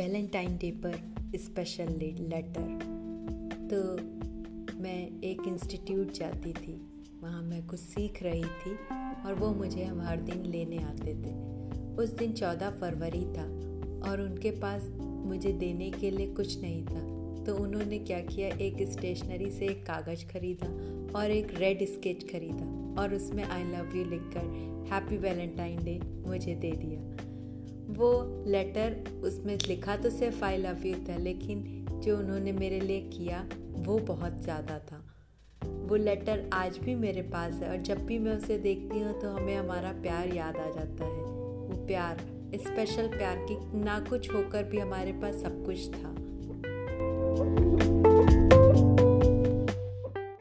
Day पर special letter तो मैं एक इंस्टीट्यूट जाती थी, वहाँ मैं कुछ सीख रही थी और वो मुझे हम हर दिन लेने आते थे। उस दिन चौदह फरवरी था और उनके पास मुझे देने के लिए कुछ नहीं था। तो उन्होंने क्या किया, एक स्टेशनरी से एक कागज़ खरीदा और एक रेड स्केच खरीदा और उसमें आई लव यू लिखकर हैप्पी वैलेंटाइन डे मुझे दे दिया। वो लेटर उसमें लिखा तो सिर्फ़ आई लव यू था, लेकिन जो उन्होंने मेरे लिए किया, वो बहुत ज़्यादा था। वो लेटर आज भी मेरे पास है और जब भी मैं उसे देखती हूँ तो हमें हमारा प्यार याद आ जाता है। वो प्यार स्पेशल प्यार की ना कुछ होकर भी हमारे पास सब कुछ था।